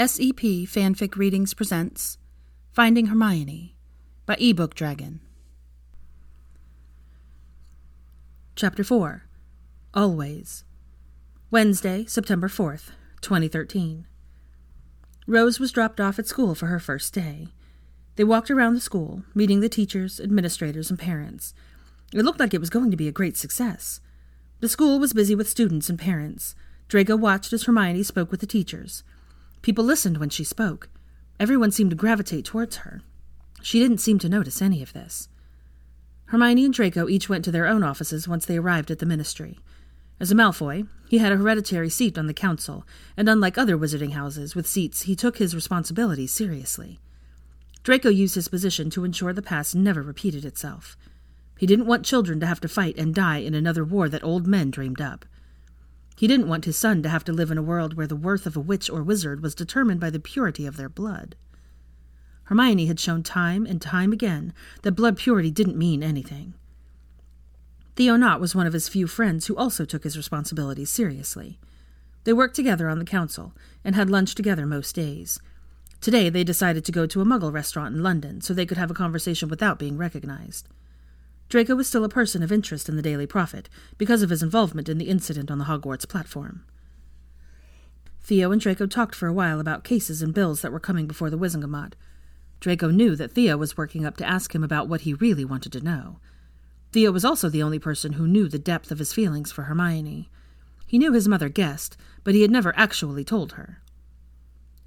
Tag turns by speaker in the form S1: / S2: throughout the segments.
S1: SEP Fanfic Readings presents Finding Hermione by eBook Dragon. Chapter 4 Always. Wednesday, September 4th, 2013. Rose was dropped off at school for her first day. They walked around the school, meeting the teachers, administrators, and parents. It looked like it was going to be a great success. The school was busy with students and parents. Draco watched as Hermione spoke with the teachers. People listened when she spoke. Everyone seemed to gravitate towards her. She didn't seem to notice any of this. Hermione and Draco each went to their own offices once they arrived at the ministry. As a Malfoy, he had a hereditary seat on the council, and unlike other wizarding houses with seats, he took his responsibilities seriously. Draco used his position to ensure the past never repeated itself. He didn't want children to have to fight and die in another war that old men dreamed up. He didn't want his son to have to live in a world where the worth of a witch or wizard was determined by the purity of their blood. Hermione had shown time and time again that blood purity didn't mean anything. Theo Nott was one of his few friends who also took his responsibilities seriously. They worked together on the council and had lunch together most days. Today they decided to go to a muggle restaurant in London so they could have a conversation without being recognized. Draco was still a person of interest in the Daily Prophet because of his involvement in the incident on the Hogwarts platform. Theo and Draco talked for a while about cases and bills that were coming before the Wizengamot. Draco knew that Theo was working up to ask him about what he really wanted to know. Theo was also the only person who knew the depth of his feelings for Hermione. He knew his mother guessed, but he had never actually told her.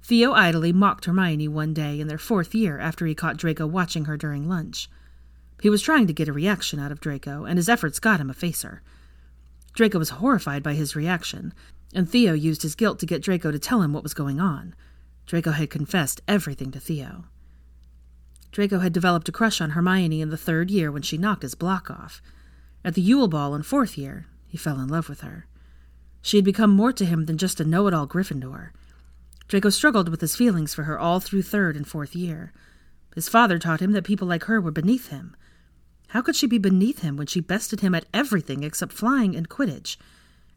S1: Theo idly mocked Hermione one day in their fourth year after he caught Draco watching her during lunch. He was trying to get a reaction out of Draco, and his efforts got him a facer. Draco was horrified by his reaction, and Theo used his guilt to get Draco to tell him what was going on. Draco had confessed everything to Theo. Draco had developed a crush on Hermione in the third year when she knocked his block off. At the Yule Ball in fourth year, he fell in love with her. She had become more to him than just a know it all Gryffindor. Draco struggled with his feelings for her all through third and fourth year. His father taught him that people like her were beneath him, how could she be beneath him when she bested him at everything except flying and Quidditch?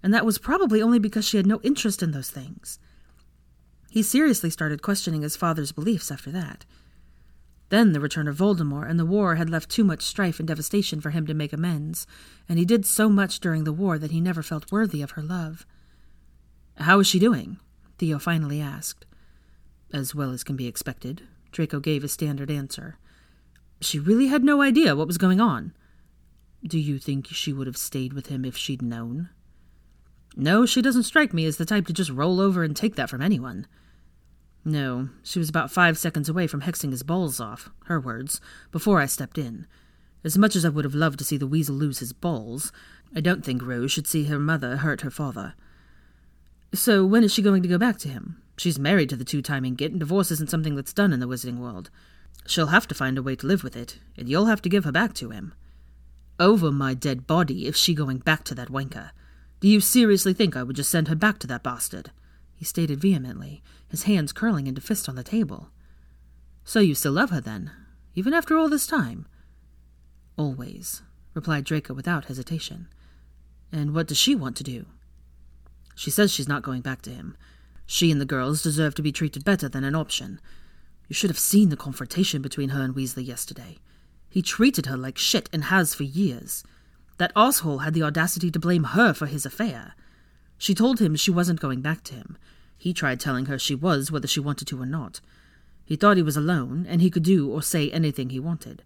S1: And that was probably only because she had no interest in those things. He seriously started questioning his father's beliefs after that. Then the return of Voldemort and the war had left too much strife and devastation for him to make amends, and he did so much during the war that he never felt worthy of her love. How is she doing? Theo finally asked. As well as can be expected, Draco gave his standard answer. She really had no idea what was going on. Do you think she would have stayed with him if she'd known? No, she doesn't strike me as the type to just roll over and take that from anyone. No, she was about five seconds away from hexing his balls off, her words, before I stepped in. As much as I would have loved to see the weasel lose his balls, I don't think Rose should see her mother hurt her father. So when is she going to go back to him? She's married to the two-timing git, and divorce isn't something that's done in the wizarding world. She'll have to find a way to live with it, and you'll have to give her back to him. Over my dead body, if she going back to that wanker. Do you seriously think I would just send her back to that bastard? He stated vehemently, his hands curling into fists on the table. So you still love her, then, even after all this time? Always, replied Draco without hesitation. And what does she want to do? She says she's not going back to him. She and the girls deserve to be treated better than an option. You should have seen the confrontation between her and Weasley yesterday. He treated her like shit and has for years. That asshole had the audacity to blame her for his affair. She told him she wasn't going back to him. He tried telling her she was, whether she wanted to or not. He thought he was alone, and he could do or say anything he wanted.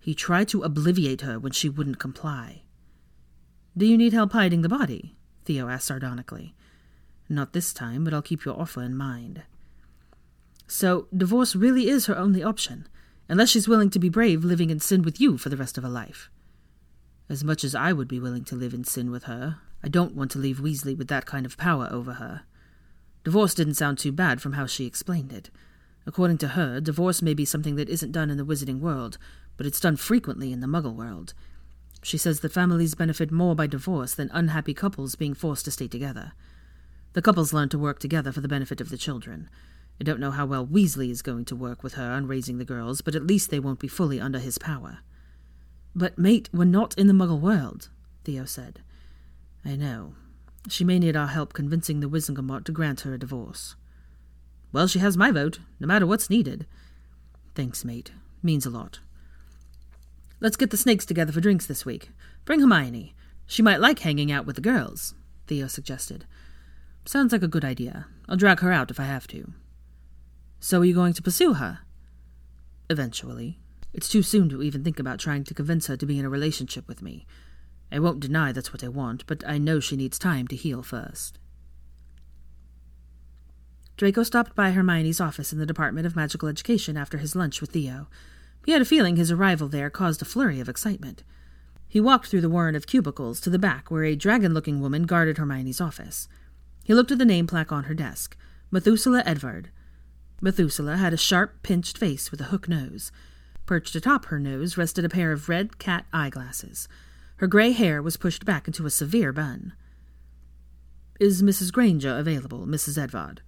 S1: He tried to obliviate her when she wouldn't comply. Do you need help hiding the body? Theo asked sardonically. Not this time, but I'll keep your offer in mind. So, divorce really is her only option, unless she's willing to be brave living in sin with you for the rest of her life. As much as I would be willing to live in sin with her, I don't want to leave Weasley with that kind of power over her. Divorce didn't sound too bad from how she explained it. According to her, divorce may be something that isn't done in the wizarding world, but it's done frequently in the muggle world. She says that families benefit more by divorce than unhappy couples being forced to stay together. The couples learn to work together for the benefit of the children. I don't know how well Weasley is going to work with her on raising the girls, but at least they won't be fully under his power. But, mate, we're not in the Muggle world, Theo said. I know. She may need our help convincing the Wizengamot to grant her a divorce. Well, she has my vote, no matter what's needed. Thanks, mate. Means a lot. Let's get the snakes together for drinks this week. Bring Hermione. She might like hanging out with the girls, Theo suggested. Sounds like a good idea. I'll drag her out if I have to. So are you going to pursue her? Eventually. It's too soon to even think about trying to convince her to be in a relationship with me. I won't deny that's what I want, but I know she needs time to heal first. Draco stopped by Hermione's office in the Department of Magical Education after his lunch with Theo. He had a feeling his arrival there caused a flurry of excitement. He walked through the warren of cubicles to the back where a dragon looking woman guarded Hermione's office. He looked at the name plaque on her desk Methuselah Edvard. Methuselah had a sharp, pinched face with a hook nose. Perched atop her nose rested a pair of red cat eyeglasses. Her gray hair was pushed back into a severe bun. Is Mrs. Granger available, Mrs. Edvard?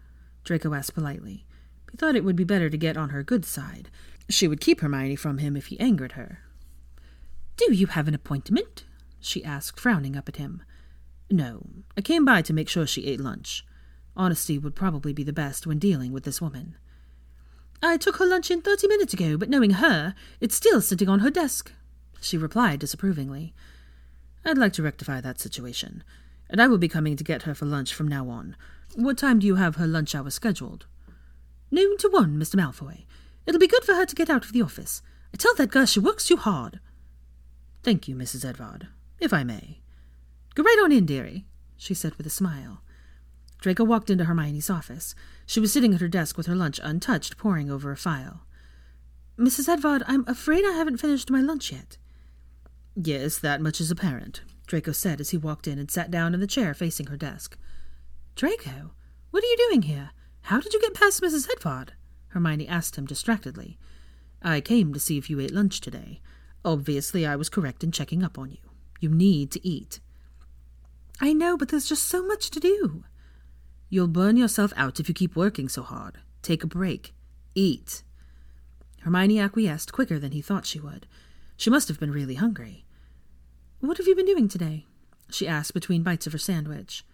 S1: Draco asked politely. He thought it would be better to get on her good side. She would keep Hermione from him if he angered her. Do you have an appointment? she asked, frowning up at him. No, I came by to make sure she ate lunch. Honesty would probably be the best when dealing with this woman. I took her lunch in thirty minutes ago, but knowing her, it's still sitting on her desk, she replied disapprovingly. I'd like to rectify that situation, and I will be coming to get her for lunch from now on. What time do you have her lunch hour scheduled? Noon to one, Mr. Malfoy. It'll be good for her to get out of the office. I tell that girl she works too hard. Thank you, Mrs. Edvard, if I may. Go right on in, dearie, she said with a smile. Draco walked into Hermione's office. She was sitting at her desk with her lunch untouched, poring over a file. Mrs. Edvard, I'm afraid I haven't finished my lunch yet. Yes, that much is apparent, Draco said as he walked in and sat down in the chair facing her desk. Draco, what are you doing here? How did you get past Mrs. Edvard? Hermione asked him distractedly. I came to see if you ate lunch today. Obviously, I was correct in checking up on you. You need to eat. I know, but there's just so much to do. You'll burn yourself out if you keep working so hard. Take a break. Eat. Hermione acquiesced quicker than he thought she would. She must have been really hungry. What have you been doing today? she asked between bites of her sandwich.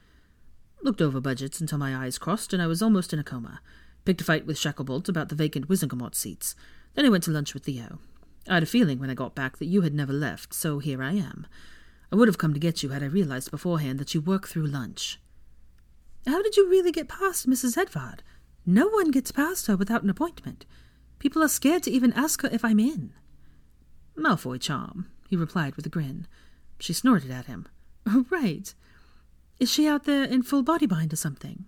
S1: Looked over budgets until my eyes crossed and I was almost in a coma. Picked a fight with Shacklebolt about the vacant Wizengamot seats. Then I went to lunch with Theo. I had a feeling when I got back that you had never left, so here I am. I would have come to get you had I realized beforehand that you work through lunch. How did you really get past Mrs. Edvard? No one gets past her without an appointment. People are scared to even ask her if I'm in. Malfoy charm, he replied with a grin. She snorted at him. Oh, right. Is she out there in full body bind or something?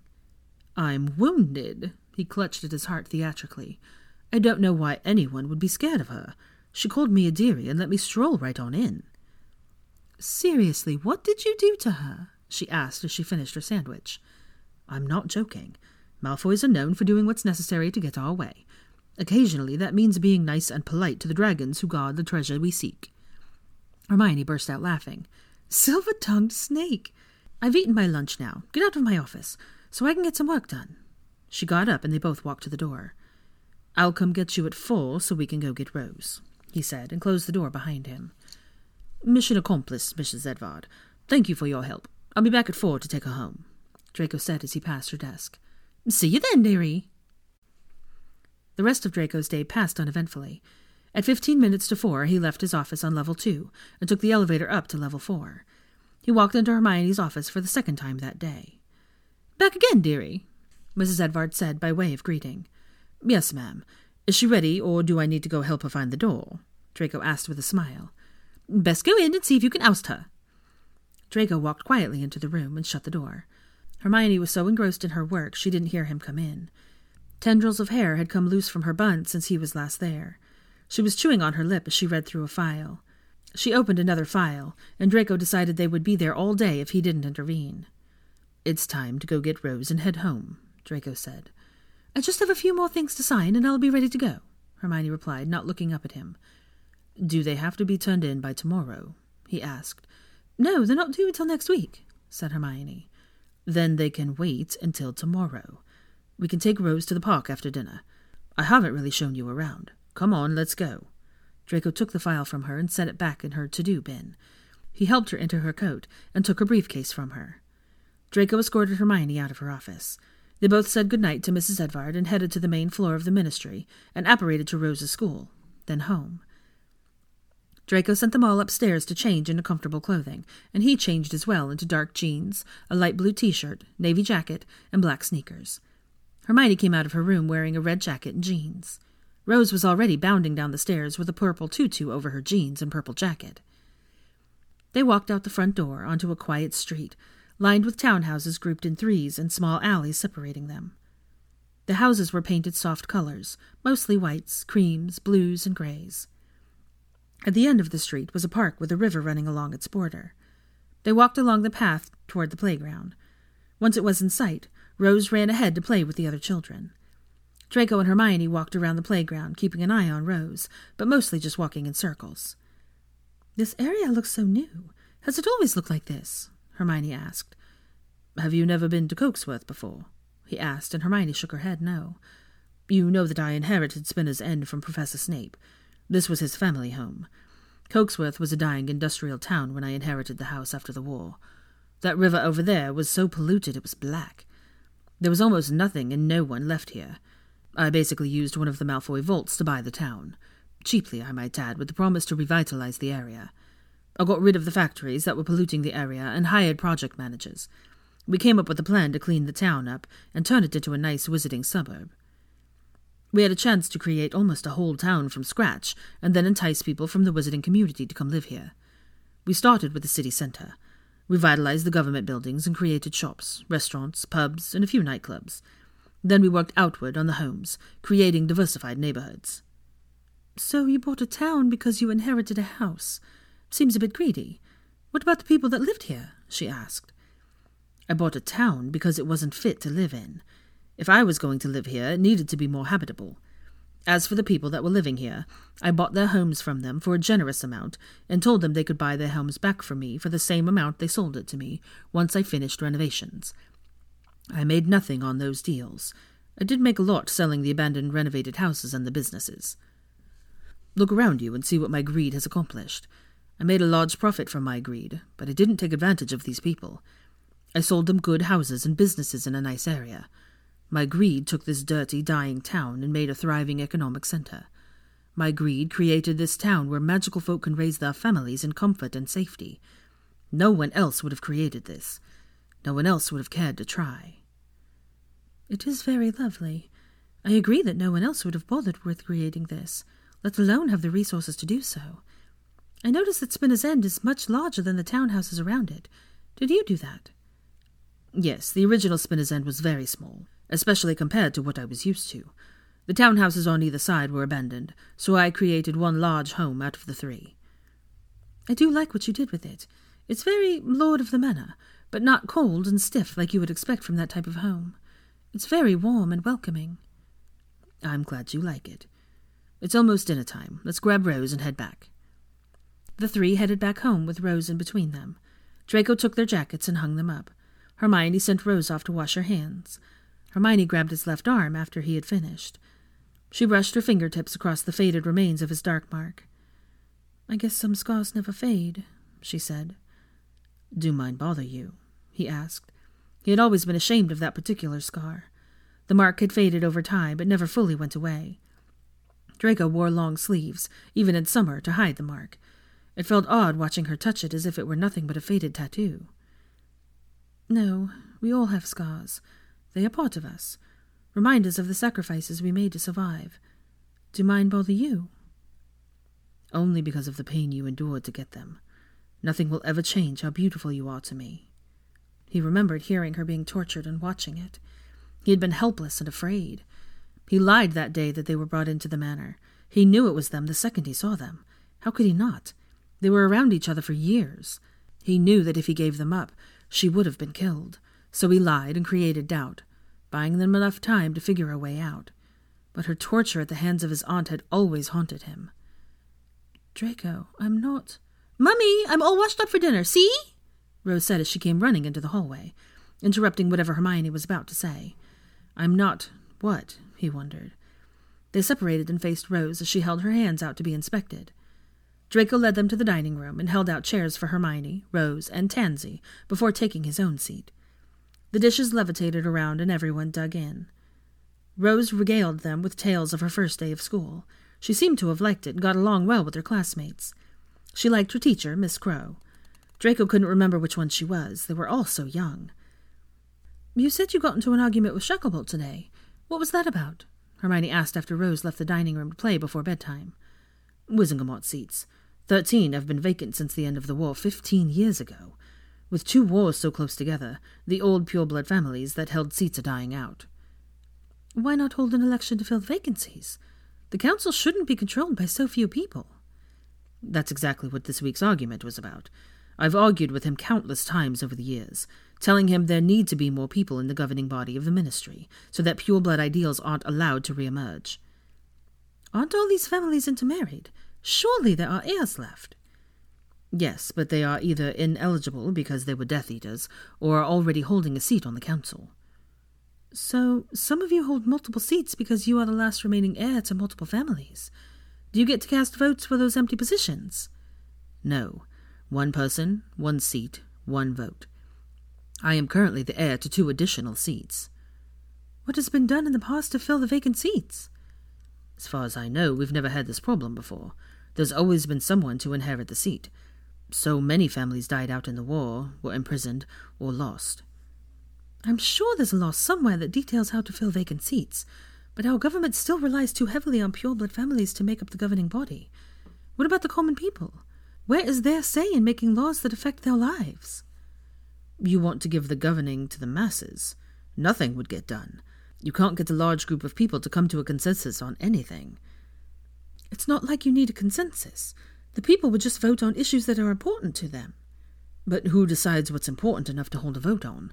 S1: I'm wounded. He clutched at his heart theatrically. I don't know why anyone would be scared of her. She called me a dearie and let me stroll right on in. Seriously, what did you do to her? she asked as she finished her sandwich. I'm not joking. Malfoys are known for doing what's necessary to get our way. Occasionally, that means being nice and polite to the dragons who guard the treasure we seek. Hermione burst out laughing. Silver tongued snake! I've eaten my lunch now. Get out of my office, so I can get some work done. She got up and they both walked to the door. I'll come get you at four so we can go get Rose, he said, and closed the door behind him. Mission accomplished, Mrs. Edvard. Thank you for your help. I'll be back at four to take her home, Draco said as he passed her desk. See you then, dearie. The rest of Draco's day passed uneventfully. At fifteen minutes to four, he left his office on level two and took the elevator up to level four. He walked into Hermione's office for the second time that day. Back again, dearie, Mrs. Edvard said by way of greeting. Yes, ma'am. Is she ready, or do I need to go help her find the door? Draco asked with a smile. Best go in and see if you can oust her. Draco walked quietly into the room and shut the door. Hermione was so engrossed in her work she didn't hear him come in. Tendrils of hair had come loose from her bun since he was last there. She was chewing on her lip as she read through a file. She opened another file, and Draco decided they would be there all day if he didn't intervene. It's time to go get Rose and head home, Draco said. I just have a few more things to sign, and I'll be ready to go, Hermione replied, not looking up at him. Do they have to be turned in by tomorrow? he asked. No, they're not due until next week, said Hermione. Then they can wait until tomorrow. We can take Rose to the park after dinner. I haven't really shown you around. Come on, let's go. Draco took the file from her and set it back in her to do bin. He helped her into her coat and took her briefcase from her. Draco escorted Hermione out of her office. They both said good night to Mrs. Edvard and headed to the main floor of the ministry and apparated to Rose's school, then home. Draco sent them all upstairs to change into comfortable clothing, and he changed as well into dark jeans, a light blue t shirt, navy jacket, and black sneakers. Hermione came out of her room wearing a red jacket and jeans. Rose was already bounding down the stairs with a purple tutu over her jeans and purple jacket. They walked out the front door onto a quiet street, lined with townhouses grouped in threes and small alleys separating them. The houses were painted soft colors, mostly whites, creams, blues, and grays. At the end of the street was a park with a river running along its border. They walked along the path toward the playground. Once it was in sight, Rose ran ahead to play with the other children. Draco and Hermione walked around the playground, keeping an eye on Rose, but mostly just walking in circles. This area looks so new. Has it always looked like this? Hermione asked. Have you never been to Cokesworth before? he asked, and Hermione shook her head no. You know that I inherited Spinner's End from Professor Snape. This was his family home. Cokesworth was a dying industrial town when I inherited the house after the war. That river over there was so polluted it was black. There was almost nothing and no one left here. I basically used one of the Malfoy vaults to buy the town. Cheaply, I might add, with the promise to revitalize the area. I got rid of the factories that were polluting the area and hired project managers. We came up with a plan to clean the town up and turn it into a nice wizarding suburb. We had a chance to create almost a whole town from scratch and then entice people from the wizarding community to come live here. We started with the city center, revitalized the government buildings and created shops, restaurants, pubs, and a few nightclubs. Then we worked outward on the homes, creating diversified neighborhoods. So you bought a town because you inherited a house. Seems a bit greedy. What about the people that lived here? she asked. I bought a town because it wasn't fit to live in. If I was going to live here, it needed to be more habitable. As for the people that were living here, I bought their homes from them for a generous amount and told them they could buy their homes back from me for the same amount they sold it to me once I finished renovations. I made nothing on those deals. I did make a lot selling the abandoned renovated houses and the businesses. Look around you and see what my greed has accomplished. I made a large profit from my greed, but I didn't take advantage of these people. I sold them good houses and businesses in a nice area. My greed took this dirty, dying town and made a thriving economic center. My greed created this town where magical folk can raise their families in comfort and safety. No one else would have created this. No one else would have cared to try. It is very lovely. I agree that no one else would have bothered with creating this, let alone have the resources to do so. I notice that Spinner's End is much larger than the townhouses around it. Did you do that? Yes, the original Spinner's End was very small, especially compared to what I was used to. The townhouses on either side were abandoned, so I created one large home out of the three. I do like what you did with it. It's very Lord of the Manor, but not cold and stiff like you would expect from that type of home. It's very warm and welcoming. I'm glad you like it. It's almost dinner time. Let's grab Rose and head back. The three headed back home with Rose in between them. Draco took their jackets and hung them up. Hermione sent Rose off to wash her hands. Hermione grabbed his left arm after he had finished. She brushed her fingertips across the faded remains of his dark mark. I guess some scars never fade, she said. Do mine bother you? he asked. He had always been ashamed of that particular scar. The mark had faded over time, but never fully went away. Draco wore long sleeves, even in summer, to hide the mark. It felt odd watching her touch it as if it were nothing but a faded tattoo. No, we all have scars. They are part of us, reminders of the sacrifices we made to survive. Do mine bother you? Only because of the pain you endured to get them. Nothing will ever change how beautiful you are to me. He remembered hearing her being tortured and watching it. He had been helpless and afraid. He lied that day that they were brought into the manor. He knew it was them the second he saw them. How could he not? They were around each other for years. He knew that if he gave them up, she would have been killed. So he lied and created doubt, buying them enough time to figure a way out. But her torture at the hands of his aunt had always haunted him. Draco, I'm not. Mummy, I'm all washed up for dinner, see? Rose said as she came running into the hallway, interrupting whatever Hermione was about to say. I'm not what? he wondered. They separated and faced Rose as she held her hands out to be inspected. Draco led them to the dining room and held out chairs for Hermione, Rose, and Tansy before taking his own seat. The dishes levitated around and everyone dug in. Rose regaled them with tales of her first day of school. She seemed to have liked it and got along well with her classmates. She liked her teacher, Miss Crow. Draco couldn't remember which one she was. They were all so young. You said you got into an argument with Shacklebolt today. What was that about? Hermione asked after Rose left the dining room to play before bedtime. Wizengamot seats. Thirteen have been vacant since the end of the war fifteen years ago. With two wars so close together, the old pure-blood families that held seats are dying out. Why not hold an election to fill vacancies? The council shouldn't be controlled by so few people. That's exactly what this week's argument was about. I've argued with him countless times over the years, telling him there need to be more people in the governing body of the ministry, so that pure blood ideals aren't allowed to reemerge. Aren't all these families intermarried? Surely there are heirs left. Yes, but they are either ineligible because they were Death Eaters, or are already holding a seat on the council. So, some of you hold multiple seats because you are the last remaining heir to multiple families. Do you get to cast votes for those empty positions? No. One person, one seat, one vote. I am currently the heir to two additional seats. What has been done in the past to fill the vacant seats? As far as I know, we've never had this problem before. There's always been someone to inherit the seat. So many families died out in the war, were imprisoned, or lost. I'm sure there's a law somewhere that details how to fill vacant seats, but our government still relies too heavily on pure blood families to make up the governing body. What about the common people? Where is their say in making laws that affect their lives? You want to give the governing to the masses. Nothing would get done. You can't get a large group of people to come to a consensus on anything. It's not like you need a consensus. The people would just vote on issues that are important to them. But who decides what's important enough to hold a vote on?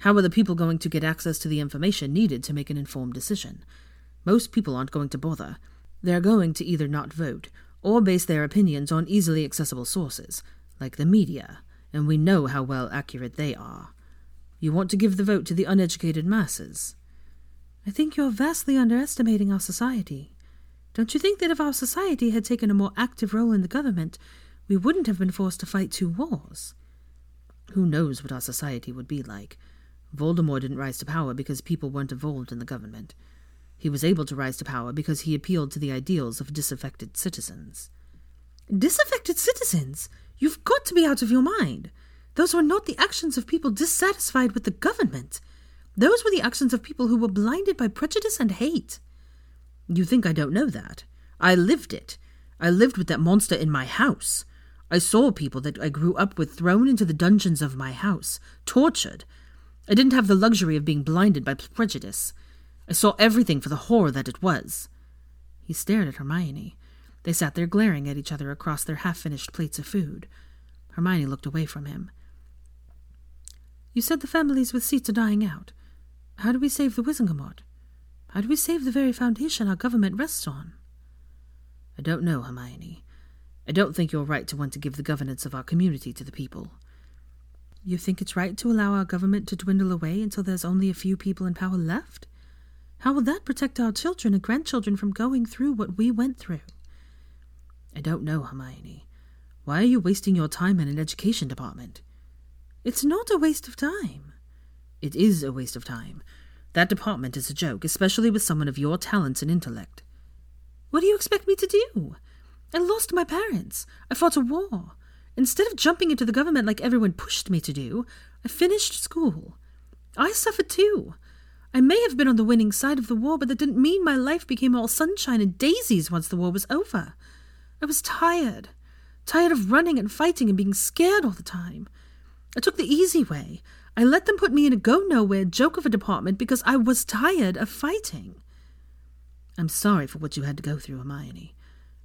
S1: How are the people going to get access to the information needed to make an informed decision? Most people aren't going to bother. They're going to either not vote or base their opinions on easily accessible sources, like the media, and we know how well accurate they are. You want to give the vote to the uneducated masses. I think you're vastly underestimating our society. Don't you think that if our society had taken a more active role in the government, we wouldn't have been forced to fight two wars? Who knows what our society would be like? Voldemort didn't rise to power because people weren't involved in the government. He was able to rise to power because he appealed to the ideals of disaffected citizens. Disaffected citizens? You've got to be out of your mind. Those were not the actions of people dissatisfied with the government. Those were the actions of people who were blinded by prejudice and hate. You think I don't know that? I lived it. I lived with that monster in my house. I saw people that I grew up with thrown into the dungeons of my house, tortured. I didn't have the luxury of being blinded by prejudice. I saw everything for the horror that it was. He stared at Hermione. They sat there glaring at each other across their half finished plates of food. Hermione looked away from him. You said the families with seats are dying out. How do we save the Wizengamot? Do we save the very foundation our government rests on? I don't know, Hermione. I don't think you're right to want to give the governance of our community to the people. You think it's right to allow our government to dwindle away until there's only a few people in power left? How will that protect our children and grandchildren from going through what we went through? I don't know, Hermione. Why are you wasting your time in an education department? It's not a waste of time. It is a waste of time. That department is a joke, especially with someone of your talents and intellect. What do you expect me to do? I lost my parents. I fought a war. Instead of jumping into the government like everyone pushed me to do, I finished school. I suffered too. I may have been on the winning side of the war, but that didn't mean my life became all sunshine and daisies once the war was over. I was tired. Tired of running and fighting and being scared all the time. I took the easy way. I let them put me in a go nowhere joke of a department because I was tired of fighting. I'm sorry for what you had to go through, Hermione.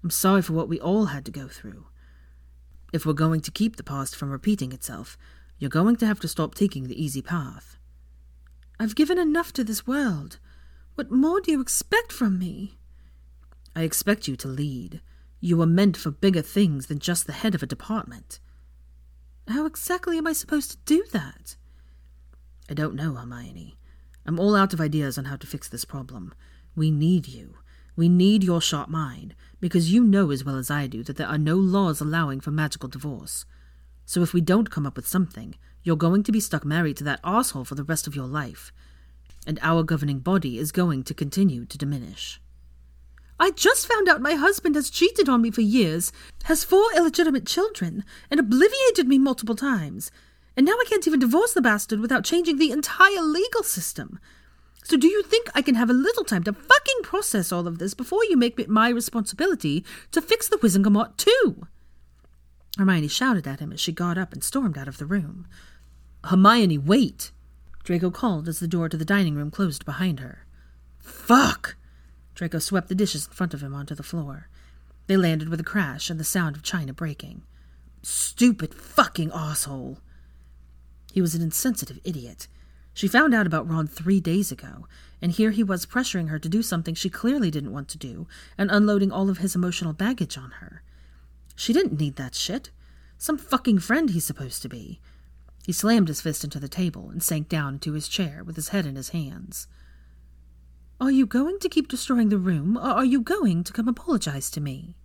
S1: I'm sorry for what we all had to go through. If we're going to keep the past from repeating itself, you're going to have to stop taking the easy path. I've given enough to this world. What more do you expect from me? I expect you to lead. You were meant for bigger things than just the head of a department. How exactly am I supposed to do that? I don't know, Hermione. I'm all out of ideas on how to fix this problem. We need you. We need your sharp mind, because you know as well as I do that there are no laws allowing for magical divorce. So if we don't come up with something, You're going to be stuck married to that asshole for the rest of your life, and our governing body is going to continue to diminish. I just found out my husband has cheated on me for years, has four illegitimate children, and obliviated me multiple times. And now I can't even divorce the bastard without changing the entire legal system. So do you think I can have a little time to fucking process all of this before you make it my responsibility to fix the Wizengamot too? Hermione shouted at him as she got up and stormed out of the room. Hermione, wait! Draco called as the door to the dining room closed behind her. Fuck! Draco swept the dishes in front of him onto the floor. They landed with a crash and the sound of china breaking. Stupid fucking asshole! He was an insensitive idiot. She found out about Ron three days ago, and here he was pressuring her to do something she clearly didn't want to do and unloading all of his emotional baggage on her. She didn't need that shit. Some fucking friend he's supposed to be. He slammed his fist into the table and sank down into his chair with his head in his hands. Are you going to keep destroying the room, or are you going to come apologize to me?